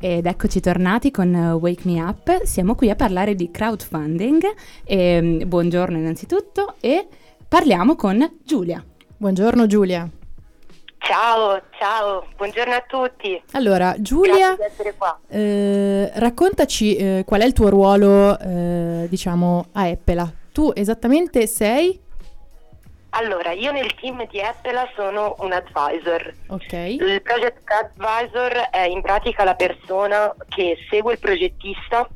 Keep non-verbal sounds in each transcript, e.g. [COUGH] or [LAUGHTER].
Ed eccoci tornati con Wake Me Up, siamo qui a parlare di crowdfunding. E, mm, buongiorno innanzitutto e parliamo con Giulia. Buongiorno Giulia. Ciao, ciao, buongiorno a tutti. Allora, Giulia, Grazie di essere qua. eh, raccontaci eh, qual è il tuo ruolo, eh, diciamo, a Eppela. Tu esattamente sei? Allora, io nel team di Apple sono un advisor. Ok. Il project advisor è in pratica la persona che segue il progettista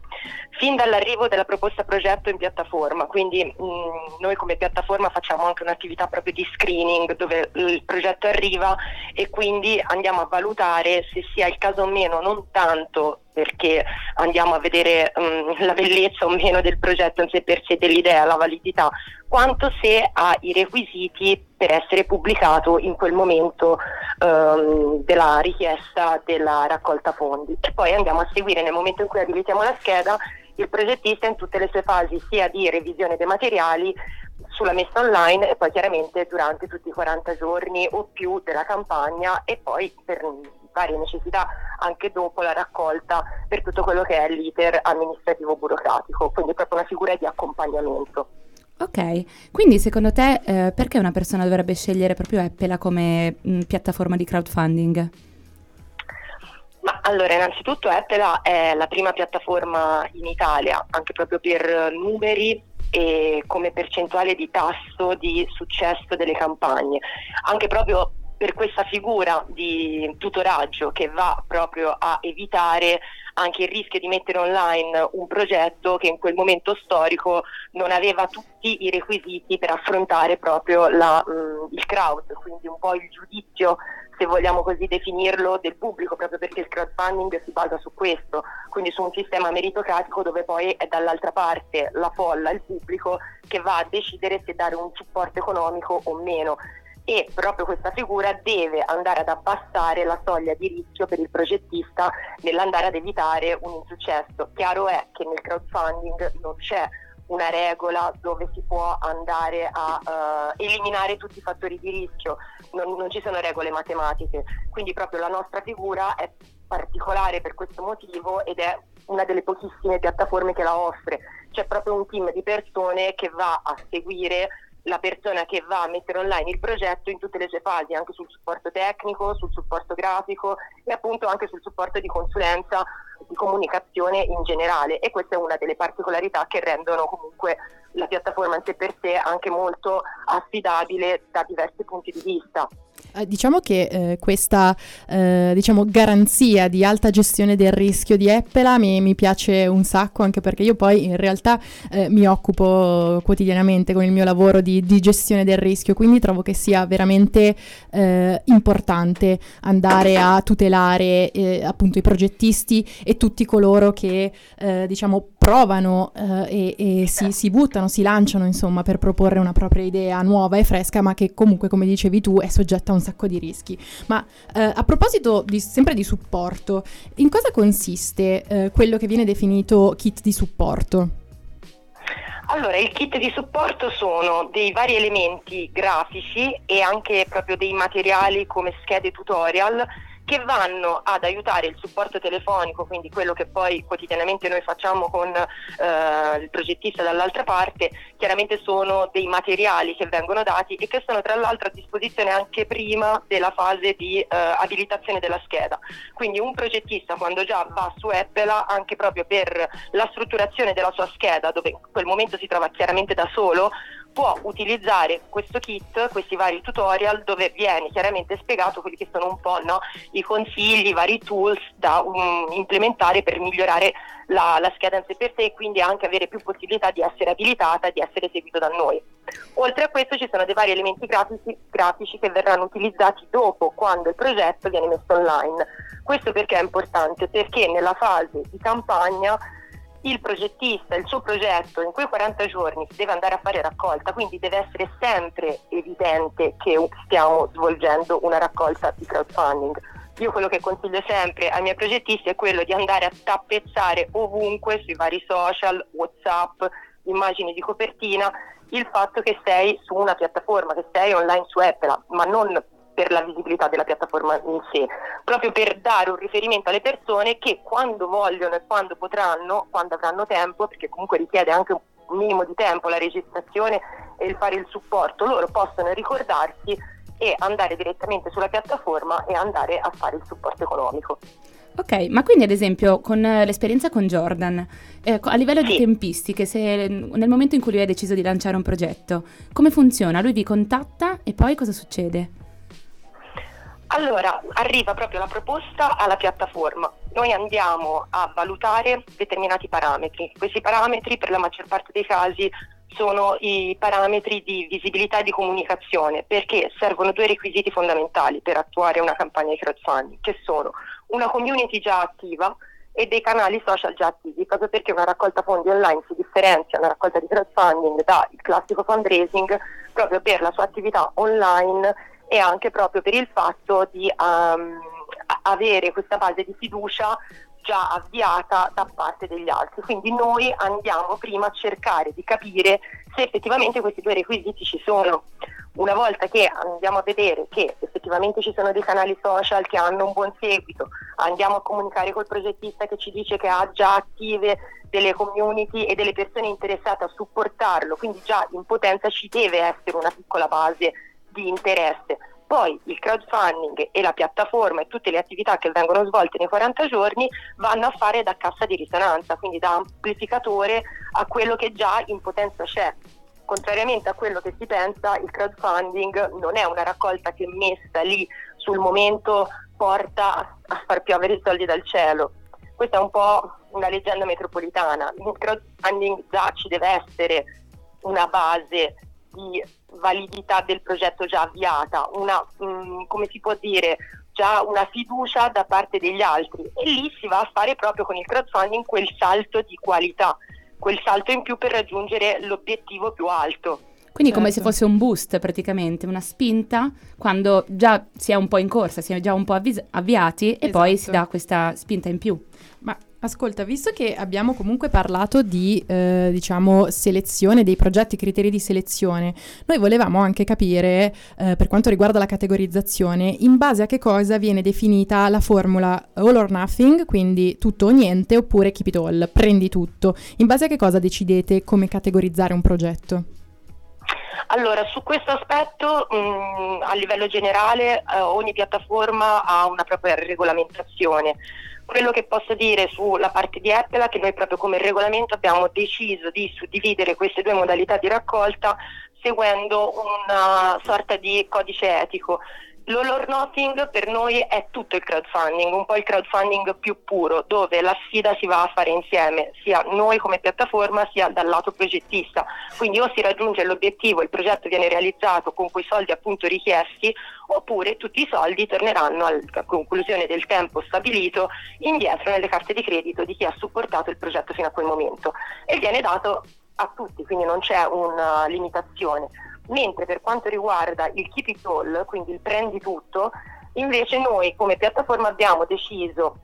fin dall'arrivo della proposta progetto in piattaforma, quindi mh, noi come piattaforma facciamo anche un'attività proprio di screening dove il progetto arriva e quindi andiamo a valutare se sia il caso o meno, non tanto perché andiamo a vedere mh, la bellezza o meno del progetto in sé per sé, dell'idea, la validità, quanto se ha i requisiti per essere pubblicato in quel momento ehm, della richiesta della raccolta fondi. E poi andiamo a seguire nel momento in cui abilitiamo la scheda il progettista in tutte le sue fasi, sia di revisione dei materiali, sulla messa online e poi chiaramente durante tutti i 40 giorni o più della campagna e poi per varie necessità anche dopo la raccolta per tutto quello che è l'iter amministrativo burocratico, quindi proprio una figura di accompagnamento. Ok, quindi secondo te eh, perché una persona dovrebbe scegliere proprio Eppela come mh, piattaforma di crowdfunding? Ma allora, innanzitutto Apple è la prima piattaforma in Italia, anche proprio per numeri e come percentuale di tasso di successo delle campagne, anche proprio per questa figura di tutoraggio che va proprio a evitare anche il rischio di mettere online un progetto che in quel momento storico non aveva tutti i requisiti per affrontare proprio la, mh, il crowd, quindi un po' il giudizio se vogliamo così definirlo, del pubblico, proprio perché il crowdfunding si basa su questo, quindi su un sistema meritocratico dove poi è dall'altra parte la folla, il pubblico, che va a decidere se dare un supporto economico o meno. E proprio questa figura deve andare ad abbassare la soglia di rischio per il progettista nell'andare ad evitare un insuccesso. Chiaro è che nel crowdfunding non c'è una regola dove si può andare a uh, eliminare tutti i fattori di rischio, non, non, ci sono regole matematiche, quindi proprio la nostra figura è particolare per questo motivo ed è una delle pochissime piattaforme che la offre, c'è proprio un team di persone che va a seguire la persona che va a mettere online il progetto in tutte le sue fasi, anche sul supporto tecnico, sul supporto grafico e appunto anche sul supporto di consulenza, di comunicazione in generale e questa è una delle particolarità che rendono comunque la piattaforma in sé per sé anche molto affidabile da diversi punti di vista. Eh, diciamo che eh, questa eh, diciamo, garanzia di alta gestione del rischio di Eppela mi, mi piace un sacco anche perché io poi in realtà eh, mi occupo quotidianamente con il mio lavoro di, di, gestione del rischio, quindi trovo che sia veramente eh, importante andare a tutelare eh, appunto i progettisti e tutti coloro che diciamo provano e, e si, si buttano, si lanciano insomma per proporre una propria idea nuova e fresca ma che comunque come dicevi tu è soggetta a un sacco di rischi. Ma eh, a proposito di, sempre di supporto, in cosa consiste eh, quello che viene definito kit di supporto? Allora, il kit di supporto sono dei vari elementi grafici e anche proprio dei materiali come schede tutorial che vanno ad aiutare il supporto telefonico, quindi quello che poi quotidianamente noi facciamo con eh, il progettista dall'altra parte, chiaramente sono dei materiali che vengono dati e che sono tra l'altro a disposizione anche prima della fase di eh, abilitazione della scheda. Quindi un progettista quando già va su Apple, anche proprio per la strutturazione della sua scheda, dove in quel momento si trova chiaramente da solo, può utilizzare questo kit, questi vari tutorial dove viene chiaramente spiegato quelli che sono un po' no, i consigli, i vari tools da um, implementare per migliorare la, la, sé per sé e quindi anche avere più possibilità di essere abilitata, di essere seguito da noi. Oltre a questo ci sono dei vari elementi grafici, grafici che verranno utilizzati dopo, quando il progetto viene messo online. Questo perché è importante? Perché nella fase di campagna il progettista, il suo progetto in quei 40 giorni si deve andare a fare raccolta, quindi deve essere sempre evidente che stiamo svolgendo una raccolta di crowdfunding. Io quello che consiglio sempre ai miei progettisti è quello di andare a tappezzare ovunque sui vari social, Whatsapp, immagini di copertina, il fatto che sei su una piattaforma, che sei online su Apple, ma non per la visibilità della piattaforma in sé, proprio per dare un riferimento alle persone che quando vogliono e quando potranno, quando avranno tempo, perché comunque richiede anche un minimo di tempo la registrazione e il fare il supporto, loro possono ricordarsi e andare direttamente sulla piattaforma e andare a fare il supporto economico. Ok, ma quindi ad esempio con eh, l'esperienza con Jordan, eh, a livello sì. di tempistiche, se nel momento in cui lui ha deciso di lanciare un progetto, come funziona? Lui vi contatta e poi cosa succede? Allora, arriva proprio la proposta alla piattaforma. Noi andiamo a valutare determinati parametri. Questi parametri per la maggior parte dei casi sono i parametri di visibilità e di comunicazione, perché servono due requisiti fondamentali per attuare una campagna di crowdfunding, che sono una community già attiva e dei canali social già attivi, proprio perché una raccolta fondi online si differenzia una raccolta di crowdfunding dal classico fundraising proprio per la sua attività online e anche proprio per il fatto di um, avere questa base di fiducia già avviata da parte degli altri. Quindi noi andiamo prima a cercare di capire se effettivamente questi due requisiti ci sono. Una volta che andiamo a vedere che effettivamente ci sono dei canali social che hanno un buon seguito, andiamo a comunicare col progettista che ci dice che ha già attive delle community e delle persone interessate a supportarlo, quindi già in potenza ci deve essere una piccola base di interesse. Poi il crowdfunding e la piattaforma e tutte le attività che vengono svolte nei 40 giorni vanno a fare da cassa di risonanza, quindi da amplificatore a quello che già in potenza c'è. Contrariamente a quello che si pensa, il crowdfunding non è una raccolta che messa lì sul momento porta a far piovere i soldi dal cielo. Questa è un po' una leggenda metropolitana. Il crowdfunding già ci deve essere una base di validità del progetto già avviata, una, mh, mm, come si può dire, già una fiducia da parte degli altri e lì si va a fare proprio con il crowdfunding quel salto di qualità, quel salto in più per raggiungere l'obiettivo più alto. Quindi certo. come se certo. fosse un boost praticamente, una spinta quando già si è un po' in corsa, si è già un po' avvis- avviati e poi si esatto. dà questa spinta in più. Ascolta, visto che abbiamo comunque parlato di, eh, diciamo, selezione, dei progetti, criteri di selezione, noi volevamo anche capire, eh, per quanto riguarda la categorizzazione, in base a che cosa viene definita la formula all or nothing, quindi tutto o niente, oppure keep it all, prendi tutto. In base a che cosa decidete come categorizzare un progetto? Allora, su questo aspetto mh, mm, a livello generale eh, ogni piattaforma ha una propria regolamentazione. Quello che posso dire sulla parte di Apple è che noi proprio come regolamento abbiamo deciso di suddividere queste due modalità di raccolta seguendo una sorta di codice etico. L'all nothing per noi è tutto il crowdfunding, un po' il crowdfunding più puro, dove la sfida si va a fare insieme, sia noi come piattaforma sia dal lato progettista. Quindi o si raggiunge l'obiettivo, il progetto viene realizzato con quei soldi appunto richiesti, oppure tutti i soldi torneranno alla conclusione del tempo stabilito indietro nelle carte di credito di chi ha supportato il progetto fino a quel momento. E viene dato a tutti, quindi non c'è una limitazione mentre per quanto riguarda il keep it all, quindi il prendi tutto, invece noi come piattaforma abbiamo deciso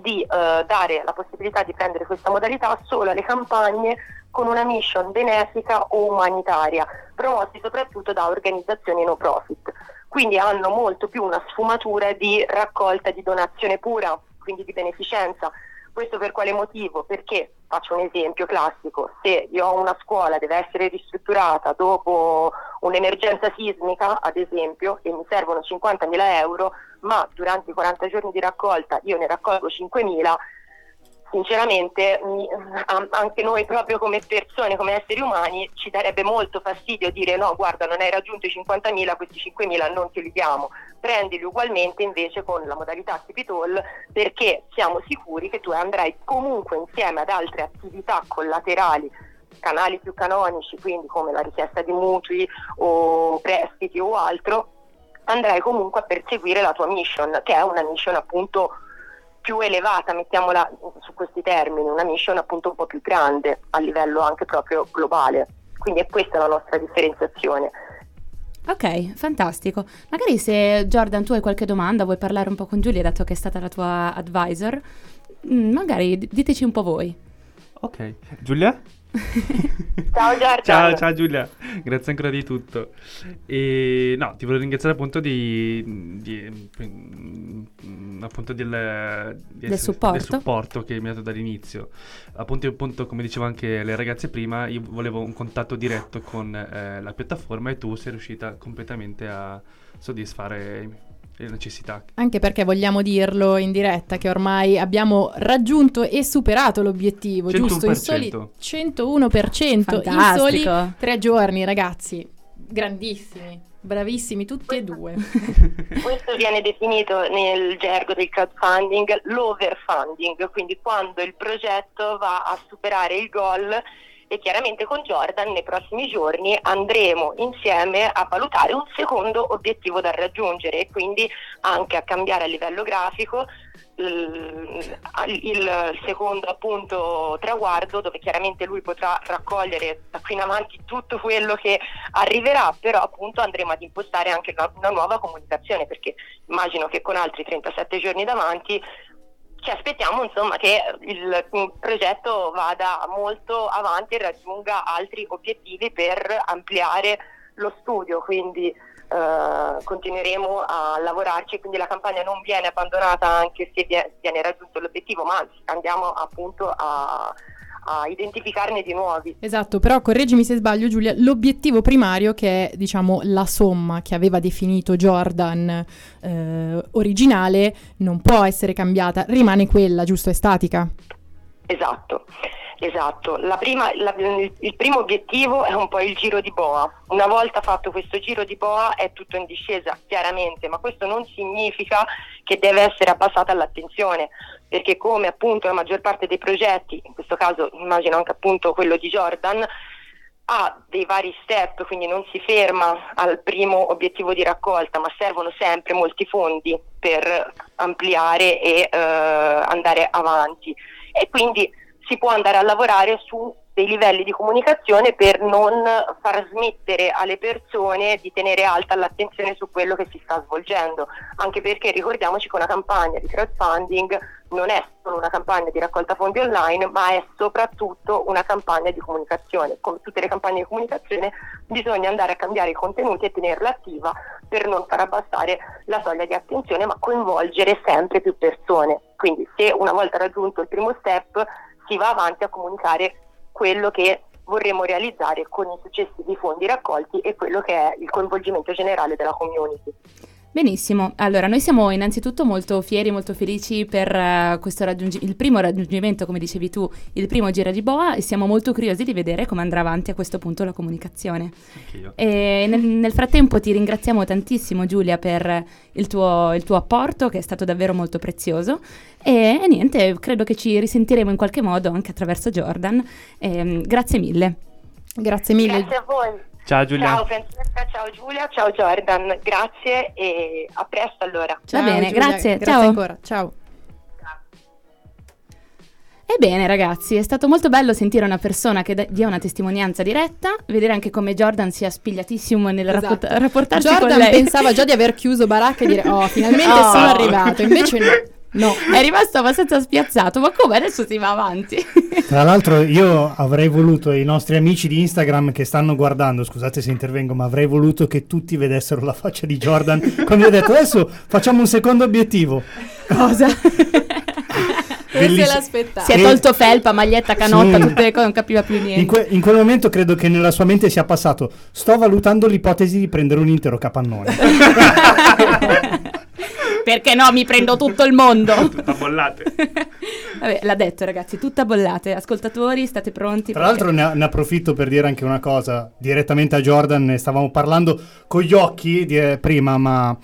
di eh, dare la possibilità di prendere questa modalità solo alle campagne con una mission benefica o umanitaria, promossi soprattutto da organizzazioni no profit. Quindi hanno molto più una sfumatura di raccolta di donazione pura, quindi di beneficenza, questo per quale motivo? Perché, faccio un esempio classico, se io ho una scuola deve essere ristrutturata dopo un'emergenza sismica, ad esempio, e mi servono 50.000 euro, ma durante i 40 giorni di raccolta io ne raccolgo 5.000, sinceramente anche noi proprio come persone, come esseri umani, ci darebbe molto fastidio dire no, guarda, non hai raggiunto i 50.000, questi 5.000 non te li diamo, prendili ugualmente invece con la modalità Capitol perché siamo sicuri che tu andrai comunque insieme ad altre attività collaterali canali più canonici, quindi come la richiesta di mutui o prestiti o altro, andrai comunque a perseguire la tua mission, che è una mission appunto più elevata, mettiamola su questi termini, una mission appunto un po' più grande a livello anche proprio globale. Quindi è questa la nostra differenziazione. Ok, fantastico. Magari se Jordan tu hai qualche domanda, vuoi parlare un po' con Giulia, dato che è stata la tua advisor, mm, magari diteci un po' voi. Ok, Giulia? Ciao Giorgio. Ciao, ciao Giulia, grazie ancora di tutto. E no, ti volevo ringraziare appunto di, di mm, appunto del, di del, supporto. del, supporto. che mi ha dato dall'inizio. Appunto, appunto, come dicevo anche le ragazze prima, io volevo un contatto diretto con eh, la piattaforma e tu sei riuscita completamente a soddisfare le necessità. Anche perché vogliamo dirlo in diretta che ormai abbiamo raggiunto e superato l'obiettivo, 101%. giusto? In soli 101%, Fantastico. in soli tre giorni, ragazzi. Grandissimi, bravissimi tutti e due. [LAUGHS] Questo viene definito nel gergo del crowdfunding l'overfunding, quindi quando il progetto va a superare il goal e chiaramente con Jordan nei prossimi giorni andremo insieme a valutare un secondo obiettivo da raggiungere e quindi anche a cambiare a livello grafico il, secondo appunto traguardo dove chiaramente lui potrà raccogliere da qui in avanti tutto quello che arriverà però appunto andremo ad impostare anche una nuova comunicazione perché immagino che con altri 37 giorni davanti ci aspettiamo insomma, che il progetto vada molto avanti e raggiunga altri obiettivi per ampliare lo studio, quindi eh, continueremo a lavorarci, quindi la campagna non viene abbandonata anche se viene raggiunto l'obiettivo, ma andiamo appunto a, a identificarne di nuovi. Esatto, però correggimi se sbaglio Giulia, l'obiettivo primario che è diciamo la somma che aveva definito Jordan eh, originale non può essere cambiata, rimane quella, giusto? È statica. Esatto. Esatto, prima, la, il primo obiettivo è un po' il giro di boa. Una volta fatto questo giro di boa è tutto in discesa, chiaramente, ma questo non significa che deve essere abbassata l'attenzione, perché come appunto la maggior parte dei progetti, in questo caso immagino anche appunto quello di Jordan, ha dei vari step, quindi non si ferma al primo obiettivo di raccolta, ma servono sempre molti fondi per ampliare e eh, andare avanti. E quindi si può andare a lavorare su dei livelli di comunicazione per non far smettere alle persone di tenere alta l'attenzione su quello che si sta svolgendo, anche perché ricordiamoci che una campagna di crowdfunding non è solo una campagna di raccolta fondi online, ma è soprattutto una campagna di comunicazione. Come tutte le campagne di comunicazione bisogna andare a cambiare i contenuti e tenerla attiva per non far abbassare la soglia di attenzione, ma coinvolgere sempre più persone. Quindi se una volta raggiunto il primo step si va avanti a comunicare quello che vorremmo realizzare con i successivi fondi raccolti e quello che è il coinvolgimento generale della community. Benissimo, allora noi siamo innanzitutto molto fieri, molto felici per uh, questo raggiungi- il primo raggiungimento, come dicevi tu, il primo giro di Boa e siamo molto curiosi di vedere come andrà avanti a questo punto la comunicazione. Anch'io. E nel, nel frattempo ti ringraziamo tantissimo Giulia per il tuo, il tuo, apporto che è stato davvero molto prezioso e, e, niente, credo che ci risentiremo in qualche modo anche attraverso Jordan. E, grazie mille. Grazie mille. Grazie a voi. Ciao Giulia. Ciao Francesca, ciao Giulia, ciao Jordan. Grazie e a presto allora. Ciao, Va bene, Giulia, grazie. Grazie ciao. ancora. Ciao. Ebbene ragazzi, è stato molto bello sentire una persona che dia una testimonianza diretta, vedere anche come Jordan sia spigliatissimo nel esatto. rapport- rapportarsi Jordan con lei. pensava già di aver chiuso baracca e dire oh finalmente [LAUGHS] oh. sono arrivato, invece no. No, è rimasto abbastanza spiazzato, ma come adesso si va avanti? [LAUGHS] Tra l'altro io avrei voluto, i nostri amici di Instagram che stanno guardando, scusate se intervengo, ma avrei voluto che tutti vedessero la faccia di Jordan quando ho detto adesso facciamo un secondo obiettivo. Cosa? [LAUGHS] L'aspettava. Si è tolto felpa, maglietta, canotta, sì. tutte le cose, non capiva più niente. In, que- in, quel momento credo che nella sua mente sia passato, sto valutando l'ipotesi di prendere un intero capannone. [LAUGHS] Perché no, mi prendo tutto il mondo. [LAUGHS] Tutta bollate. [LAUGHS] Vabbè, l'ha detto ragazzi, tutta bollate. Ascoltatori, state pronti? Tra perché... l'altro ne, ne, approfitto per dire anche una cosa, direttamente a Jordan, ne stavamo parlando con gli occhi di, eh, prima, ma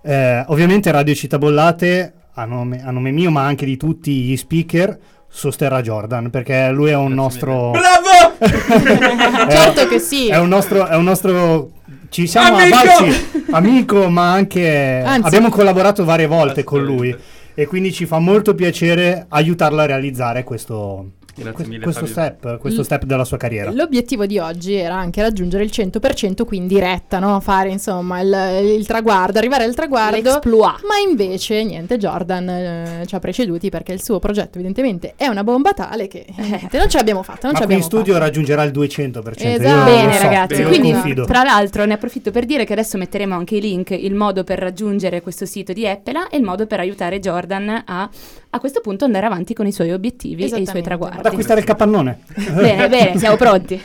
eh, ovviamente Radio Città Bollate, a nome, a nome mio, ma anche di tutti gli speaker, sosterrà Jordan perché lui è un nostro bravo [LAUGHS] certo che sì è un nostro, è un nostro ci siamo amico! avvalsi amico ma anche Anzi. abbiamo collaborato varie volte con lui e quindi ci fa molto piacere aiutarlo a realizzare questo Grazie mille questo Fabio. step, questo L- step della sua carriera. L'obiettivo di oggi era anche raggiungere il 100%, quindi retta, no? fare insomma il, il traguardo, arrivare al traguardo. L'exploit. Ma invece niente, Jordan eh, ci ha preceduti perché il suo progetto evidentemente è una bomba tale che eh, niente, non ce l'abbiamo fatta. Non Ma in studio fatta. raggiungerà il 200%. io Esatto. Bene so, ragazzi, quindi confido. tra l'altro ne approfitto per dire che adesso metteremo anche i link, il modo per raggiungere questo sito di Eppela e il modo per aiutare Jordan a a questo punto andare avanti con i suoi obiettivi e i suoi Esattamente. Ad traguardi. acquistare il capannone. Bene, [LAUGHS] bene, siamo pronti.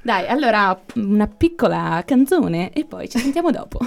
Dai, allora una piccola canzone e poi ci sentiamo dopo.